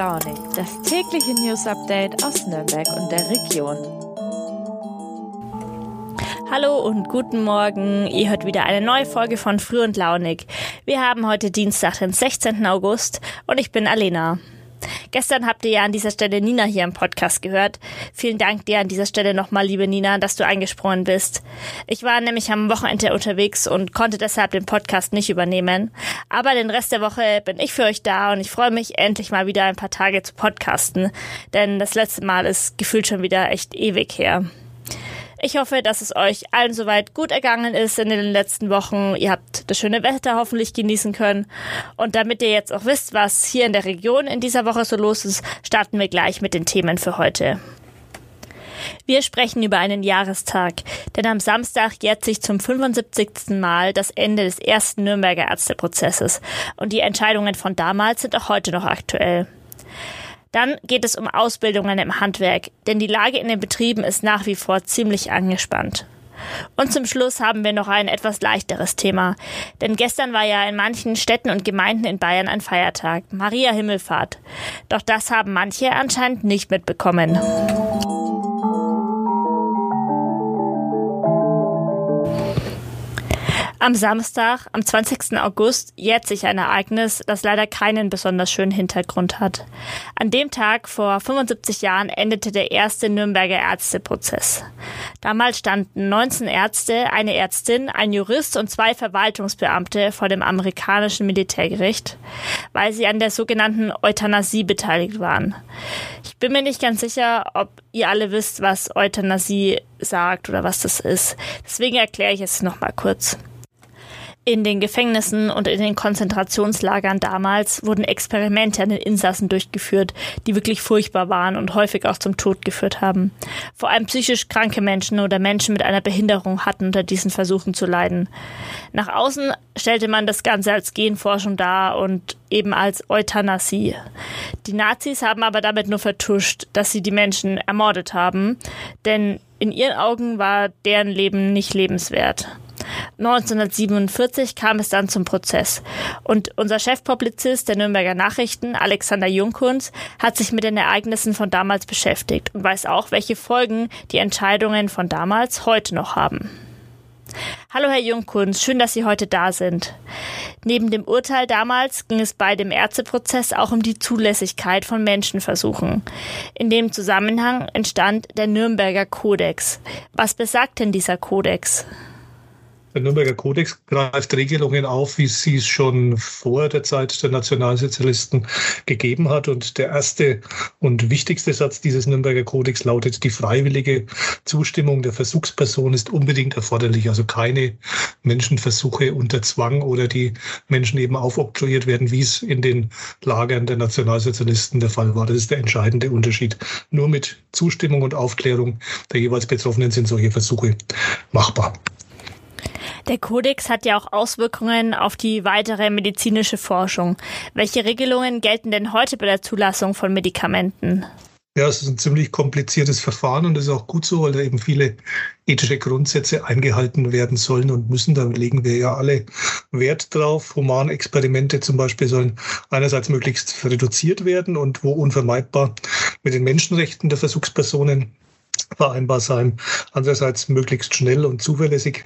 Launig, das tägliche News Update aus Nürnberg und der Region. Hallo und guten Morgen. Ihr hört wieder eine neue Folge von Früh und Launig. Wir haben heute Dienstag, den 16. August und ich bin Alena. Gestern habt ihr ja an dieser Stelle Nina hier im Podcast gehört. Vielen Dank dir an dieser Stelle nochmal, liebe Nina, dass du eingesprungen bist. Ich war nämlich am Wochenende unterwegs und konnte deshalb den Podcast nicht übernehmen. Aber den Rest der Woche bin ich für euch da und ich freue mich endlich mal wieder ein paar Tage zu podcasten. Denn das letzte Mal ist gefühlt schon wieder echt ewig her. Ich hoffe, dass es euch allen soweit gut ergangen ist in den letzten Wochen. Ihr habt das schöne Wetter hoffentlich genießen können. Und damit ihr jetzt auch wisst, was hier in der Region in dieser Woche so los ist, starten wir gleich mit den Themen für heute. Wir sprechen über einen Jahrestag, denn am Samstag jährt sich zum 75. Mal das Ende des ersten Nürnberger Ärzteprozesses und die Entscheidungen von damals sind auch heute noch aktuell. Dann geht es um Ausbildungen im Handwerk, denn die Lage in den Betrieben ist nach wie vor ziemlich angespannt. Und zum Schluss haben wir noch ein etwas leichteres Thema. Denn gestern war ja in manchen Städten und Gemeinden in Bayern ein Feiertag, Maria Himmelfahrt. Doch das haben manche anscheinend nicht mitbekommen. Am Samstag, am 20. August, jährt sich ein Ereignis, das leider keinen besonders schönen Hintergrund hat. An dem Tag vor 75 Jahren endete der erste Nürnberger Ärzteprozess. Damals standen 19 Ärzte, eine Ärztin, ein Jurist und zwei Verwaltungsbeamte vor dem amerikanischen Militärgericht, weil sie an der sogenannten Euthanasie beteiligt waren. Ich bin mir nicht ganz sicher, ob ihr alle wisst, was Euthanasie sagt oder was das ist. Deswegen erkläre ich es nochmal kurz. In den Gefängnissen und in den Konzentrationslagern damals wurden Experimente an den Insassen durchgeführt, die wirklich furchtbar waren und häufig auch zum Tod geführt haben. Vor allem psychisch kranke Menschen oder Menschen mit einer Behinderung hatten unter diesen Versuchen zu leiden. Nach außen stellte man das Ganze als Genforschung dar und eben als Euthanasie. Die Nazis haben aber damit nur vertuscht, dass sie die Menschen ermordet haben, denn in ihren Augen war deren Leben nicht lebenswert. 1947 kam es dann zum Prozess. Und unser Chefpublizist der Nürnberger Nachrichten, Alexander Junkunz, hat sich mit den Ereignissen von damals beschäftigt und weiß auch, welche Folgen die Entscheidungen von damals heute noch haben. Hallo Herr Jungkunz, schön, dass Sie heute da sind. Neben dem Urteil damals ging es bei dem Ärzteprozess auch um die Zulässigkeit von Menschenversuchen. In dem Zusammenhang entstand der Nürnberger Kodex. Was besagt denn dieser Kodex? Der Nürnberger Kodex greift Regelungen auf, wie sie es schon vor der Zeit der Nationalsozialisten gegeben hat. Und der erste und wichtigste Satz dieses Nürnberger Kodex lautet, die freiwillige Zustimmung der Versuchsperson ist unbedingt erforderlich. Also keine Menschenversuche unter Zwang oder die Menschen eben aufoktroyiert werden, wie es in den Lagern der Nationalsozialisten der Fall war. Das ist der entscheidende Unterschied. Nur mit Zustimmung und Aufklärung der jeweils Betroffenen sind solche Versuche machbar. Der Kodex hat ja auch Auswirkungen auf die weitere medizinische Forschung. Welche Regelungen gelten denn heute bei der Zulassung von Medikamenten? Ja, es ist ein ziemlich kompliziertes Verfahren und das ist auch gut so, weil da eben viele ethische Grundsätze eingehalten werden sollen und müssen. Da legen wir ja alle Wert drauf. Humanexperimente zum Beispiel sollen einerseits möglichst reduziert werden und wo unvermeidbar mit den Menschenrechten der Versuchspersonen vereinbar sein. Andererseits möglichst schnell und zuverlässig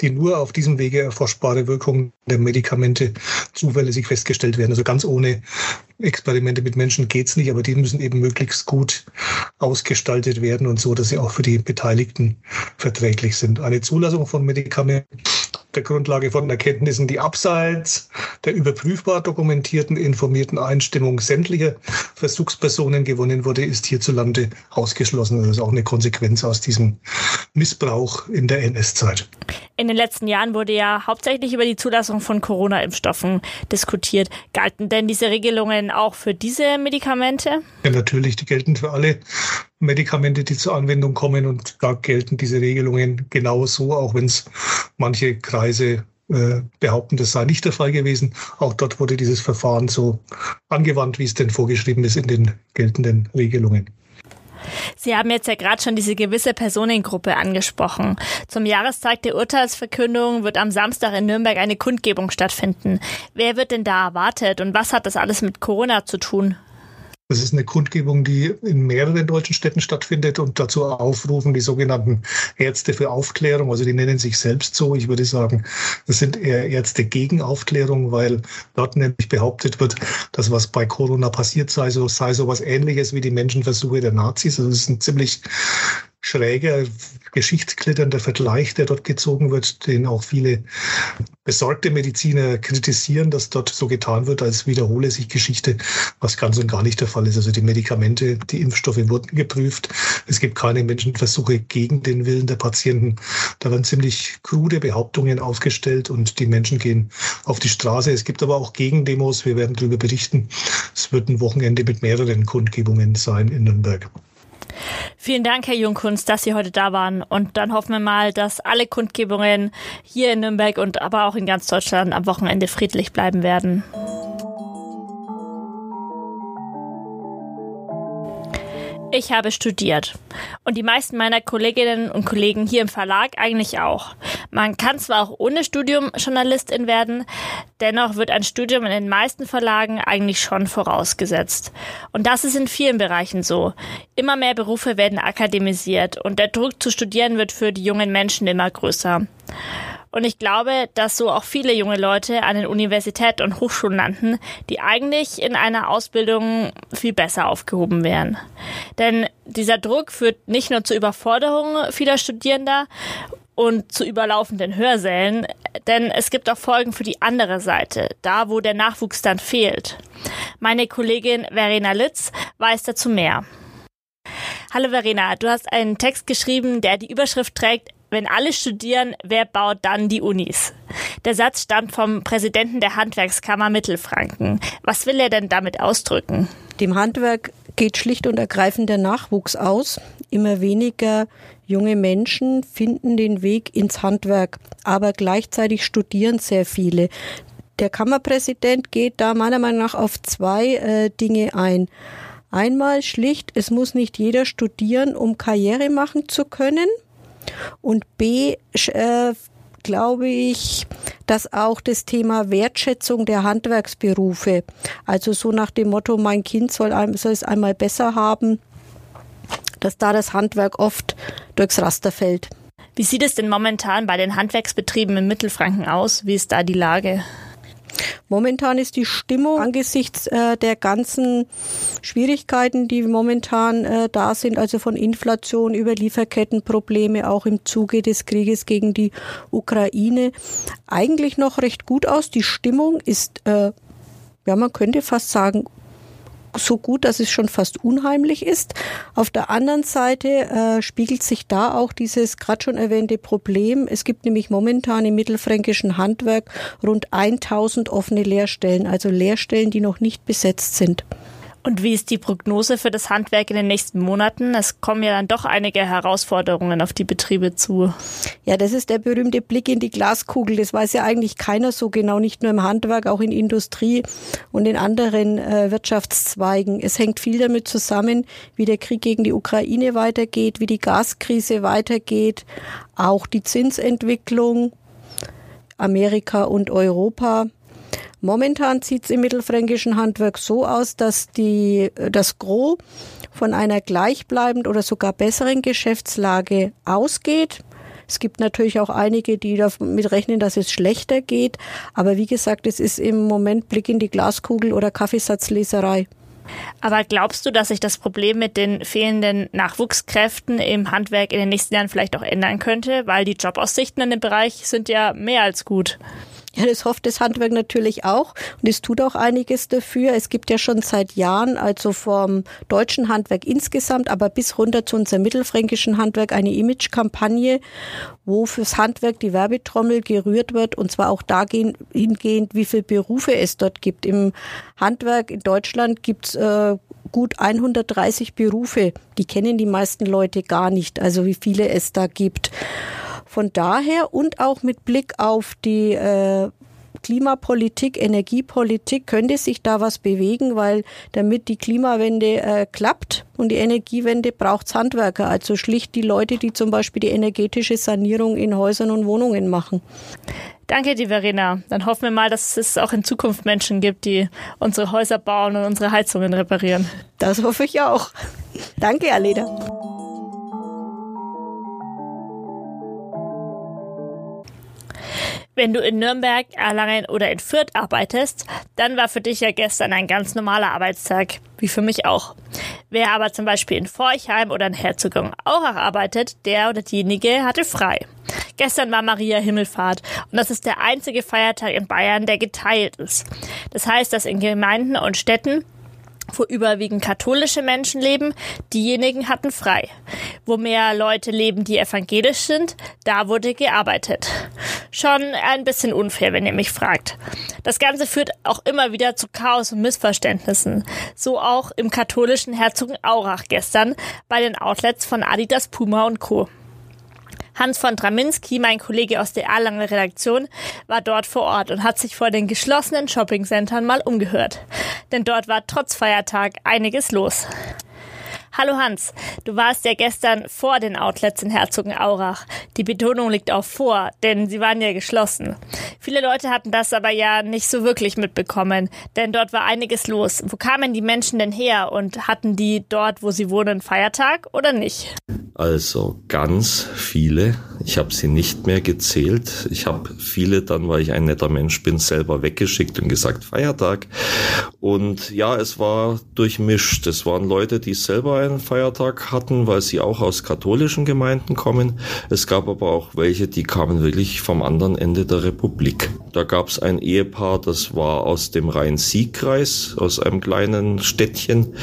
die nur auf diesem Wege erforschbare Wirkung der Medikamente zuverlässig festgestellt werden. Also ganz ohne Experimente mit Menschen geht's nicht, aber die müssen eben möglichst gut ausgestaltet werden und so, dass sie auch für die Beteiligten verträglich sind. Eine Zulassung von Medikamenten der Grundlage von Erkenntnissen, die abseits der überprüfbar dokumentierten informierten Einstimmung sämtlicher Versuchspersonen gewonnen wurde, ist hierzulande ausgeschlossen. Das ist auch eine Konsequenz aus diesem Missbrauch in der NS-Zeit. In den letzten Jahren wurde ja hauptsächlich über die Zulassung von Corona-Impfstoffen diskutiert. Galten denn diese Regelungen auch für diese Medikamente? Ja, natürlich, die gelten für alle Medikamente, die zur Anwendung kommen und da gelten diese Regelungen genauso, auch wenn es manche Kreise äh, behaupten, das sei nicht der Fall gewesen. Auch dort wurde dieses Verfahren so angewandt, wie es denn vorgeschrieben ist in den geltenden Regelungen. Sie haben jetzt ja gerade schon diese gewisse Personengruppe angesprochen. Zum Jahrestag der Urteilsverkündung wird am Samstag in Nürnberg eine Kundgebung stattfinden. Wer wird denn da erwartet und was hat das alles mit Corona zu tun? Das ist eine Kundgebung, die in mehreren deutschen Städten stattfindet und dazu aufrufen die sogenannten Ärzte für Aufklärung. Also die nennen sich selbst so. Ich würde sagen, das sind eher Ärzte gegen Aufklärung, weil dort nämlich behauptet wird, dass was bei Corona passiert sei, so sei so was ähnliches wie die Menschenversuche der Nazis. Also das ist ein ziemlich schräger, geschichtsklitternder Vergleich, der dort gezogen wird, den auch viele besorgte Mediziner kritisieren, dass dort so getan wird, als wiederhole sich Geschichte, was ganz und gar nicht der Fall ist. Also die Medikamente, die Impfstoffe wurden geprüft. Es gibt keine Menschenversuche gegen den Willen der Patienten. Da werden ziemlich krude Behauptungen aufgestellt und die Menschen gehen auf die Straße. Es gibt aber auch Gegendemos. Wir werden darüber berichten. Es wird ein Wochenende mit mehreren Kundgebungen sein in Nürnberg. Vielen Dank, Herr Jungkunst, dass Sie heute da waren. Und dann hoffen wir mal, dass alle Kundgebungen hier in Nürnberg und aber auch in ganz Deutschland am Wochenende friedlich bleiben werden. Ich habe studiert. Und die meisten meiner Kolleginnen und Kollegen hier im Verlag eigentlich auch. Man kann zwar auch ohne Studium Journalistin werden, dennoch wird ein Studium in den meisten Verlagen eigentlich schon vorausgesetzt. Und das ist in vielen Bereichen so. Immer mehr Berufe werden akademisiert und der Druck zu studieren wird für die jungen Menschen immer größer. Und ich glaube, dass so auch viele junge Leute an den Universitäten und Hochschulen landen, die eigentlich in einer Ausbildung viel besser aufgehoben wären. Denn dieser Druck führt nicht nur zur Überforderung vieler Studierender und zu überlaufenden Hörsälen, denn es gibt auch Folgen für die andere Seite, da wo der Nachwuchs dann fehlt. Meine Kollegin Verena Litz weiß dazu mehr. Hallo Verena, du hast einen Text geschrieben, der die Überschrift trägt wenn alle studieren, wer baut dann die Unis? Der Satz stammt vom Präsidenten der Handwerkskammer Mittelfranken. Was will er denn damit ausdrücken? Dem Handwerk geht schlicht und ergreifend der Nachwuchs aus. Immer weniger junge Menschen finden den Weg ins Handwerk, aber gleichzeitig studieren sehr viele. Der Kammerpräsident geht da meiner Meinung nach auf zwei äh, Dinge ein. Einmal schlicht, es muss nicht jeder studieren, um Karriere machen zu können. Und B, äh, glaube ich, dass auch das Thema Wertschätzung der Handwerksberufe, also so nach dem Motto, mein Kind soll, soll es einmal besser haben, dass da das Handwerk oft durchs Raster fällt. Wie sieht es denn momentan bei den Handwerksbetrieben in Mittelfranken aus? Wie ist da die Lage? Momentan ist die Stimmung angesichts äh, der ganzen Schwierigkeiten, die momentan äh, da sind, also von Inflation über Lieferkettenprobleme, auch im Zuge des Krieges gegen die Ukraine, eigentlich noch recht gut aus. Die Stimmung ist, äh, ja, man könnte fast sagen, so gut, dass es schon fast unheimlich ist. Auf der anderen Seite äh, spiegelt sich da auch dieses gerade schon erwähnte Problem. Es gibt nämlich momentan im mittelfränkischen Handwerk rund 1000 offene Lehrstellen, also Lehrstellen, die noch nicht besetzt sind. Und wie ist die Prognose für das Handwerk in den nächsten Monaten? Es kommen ja dann doch einige Herausforderungen auf die Betriebe zu. Ja, das ist der berühmte Blick in die Glaskugel. Das weiß ja eigentlich keiner so genau, nicht nur im Handwerk, auch in Industrie und in anderen äh, Wirtschaftszweigen. Es hängt viel damit zusammen, wie der Krieg gegen die Ukraine weitergeht, wie die Gaskrise weitergeht, auch die Zinsentwicklung, Amerika und Europa. Momentan sieht es im mittelfränkischen Handwerk so aus, dass die, das Gros von einer gleichbleibend oder sogar besseren Geschäftslage ausgeht. Es gibt natürlich auch einige, die damit rechnen, dass es schlechter geht. Aber wie gesagt, es ist im Moment Blick in die Glaskugel oder Kaffeesatzleserei. Aber glaubst du, dass sich das Problem mit den fehlenden Nachwuchskräften im Handwerk in den nächsten Jahren vielleicht auch ändern könnte? Weil die Jobaussichten in dem Bereich sind ja mehr als gut. Ja, das hofft das Handwerk natürlich auch und es tut auch einiges dafür. Es gibt ja schon seit Jahren, also vom deutschen Handwerk insgesamt, aber bis runter zu unserem mittelfränkischen Handwerk eine Imagekampagne, wo fürs Handwerk die Werbetrommel gerührt wird und zwar auch dahingehend, wie viele Berufe es dort gibt. Im Handwerk in Deutschland gibt's äh, gut 130 Berufe. Die kennen die meisten Leute gar nicht, also wie viele es da gibt. Von daher und auch mit Blick auf die äh, Klimapolitik, Energiepolitik, könnte sich da was bewegen, weil damit die Klimawende äh, klappt und die Energiewende braucht's Handwerker, also schlicht die Leute, die zum Beispiel die energetische Sanierung in Häusern und Wohnungen machen. Danke dir, Verena. Dann hoffen wir mal, dass es auch in Zukunft Menschen gibt, die unsere Häuser bauen und unsere Heizungen reparieren. Das hoffe ich auch. Danke, Aleda. Wenn du in Nürnberg, Erlangen oder in Fürth arbeitest, dann war für dich ja gestern ein ganz normaler Arbeitstag, wie für mich auch. Wer aber zum Beispiel in Forchheim oder in Herzogenaurach arbeitet, der oder diejenige hatte frei. Gestern war Maria Himmelfahrt und das ist der einzige Feiertag in Bayern, der geteilt ist. Das heißt, dass in Gemeinden und Städten wo überwiegend katholische Menschen leben, diejenigen hatten frei. Wo mehr Leute leben, die evangelisch sind, da wurde gearbeitet. Schon ein bisschen unfair, wenn ihr mich fragt. Das Ganze führt auch immer wieder zu Chaos und Missverständnissen. So auch im katholischen Herzogenaurach gestern bei den Outlets von Adidas, Puma und Co. Hans von Draminski, mein Kollege aus der Erlanger Redaktion, war dort vor Ort und hat sich vor den geschlossenen Shoppingcentern mal umgehört. Denn dort war trotz Feiertag einiges los. Hallo Hans, du warst ja gestern vor den Outlets in Herzogenaurach. Die Betonung liegt auf vor, denn sie waren ja geschlossen. Viele Leute hatten das aber ja nicht so wirklich mitbekommen, denn dort war einiges los. Wo kamen die Menschen denn her und hatten die dort, wo sie wohnen, Feiertag oder nicht? Also ganz viele. Ich habe sie nicht mehr gezählt. Ich habe viele dann, weil ich ein netter Mensch bin, selber weggeschickt und gesagt Feiertag. Und ja, es war durchmischt. Es waren Leute, die selber einen Feiertag hatten, weil sie auch aus katholischen Gemeinden kommen. Es gab aber auch welche, die kamen wirklich vom anderen Ende der Republik. Da gab es ein Ehepaar, das war aus dem Rhein-Sieg-Kreis, aus einem kleinen Städtchen.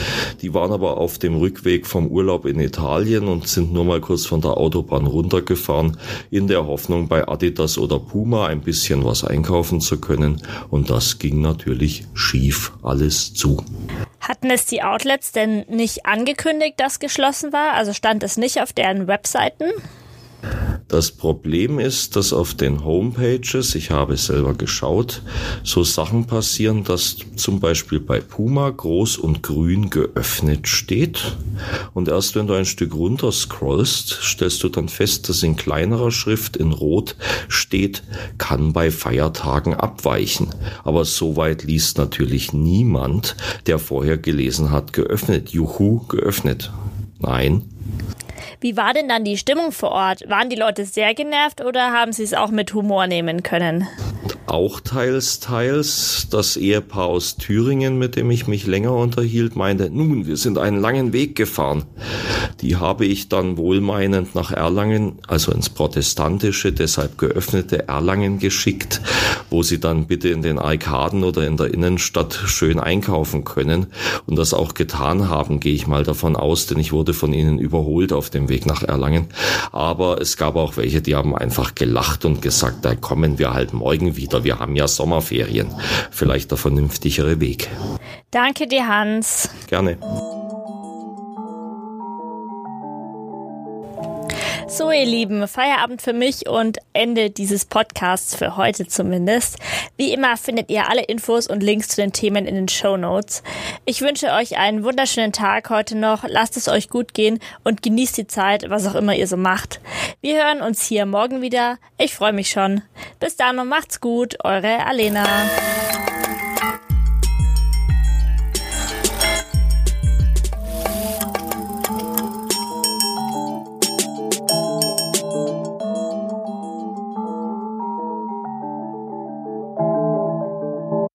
Die waren aber auf dem Rückweg vom Urlaub in Italien und sind nur mal kurz von der Autobahn runtergefahren, in der Hoffnung bei Adidas oder Puma ein bisschen was einkaufen zu können. Und das ging natürlich schief alles zu. Hatten es die Outlets denn nicht angekündigt, dass geschlossen war? Also stand es nicht auf deren Webseiten? Das Problem ist, dass auf den Homepages, ich habe selber geschaut, so Sachen passieren, dass zum Beispiel bei Puma groß und grün geöffnet steht. Und erst wenn du ein Stück runter scrollst, stellst du dann fest, dass in kleinerer Schrift in Rot steht, kann bei Feiertagen abweichen. Aber so weit liest natürlich niemand, der vorher gelesen hat, geöffnet. Juhu, geöffnet. Nein, wie war denn dann die Stimmung vor Ort? Waren die Leute sehr genervt oder haben sie es auch mit Humor nehmen können? Auch teils, teils. Das Ehepaar aus Thüringen, mit dem ich mich länger unterhielt, meinte, nun, wir sind einen langen Weg gefahren. Die habe ich dann wohlmeinend nach Erlangen, also ins protestantische, deshalb geöffnete Erlangen geschickt, wo sie dann bitte in den Arkaden oder in der Innenstadt schön einkaufen können und das auch getan haben, gehe ich mal davon aus, denn ich wurde von ihnen überholt auf dem Weg nach Erlangen. Aber es gab auch welche, die haben einfach gelacht und gesagt, da kommen wir halt morgen wieder. Wir haben ja Sommerferien. Vielleicht der vernünftigere Weg. Danke dir, Hans. Gerne. So, ihr Lieben, Feierabend für mich und Ende dieses Podcasts für heute zumindest. Wie immer findet ihr alle Infos und Links zu den Themen in den Show Notes. Ich wünsche euch einen wunderschönen Tag heute noch. Lasst es euch gut gehen und genießt die Zeit, was auch immer ihr so macht. Wir hören uns hier morgen wieder. Ich freue mich schon. Bis dann und macht's gut. Eure Alena.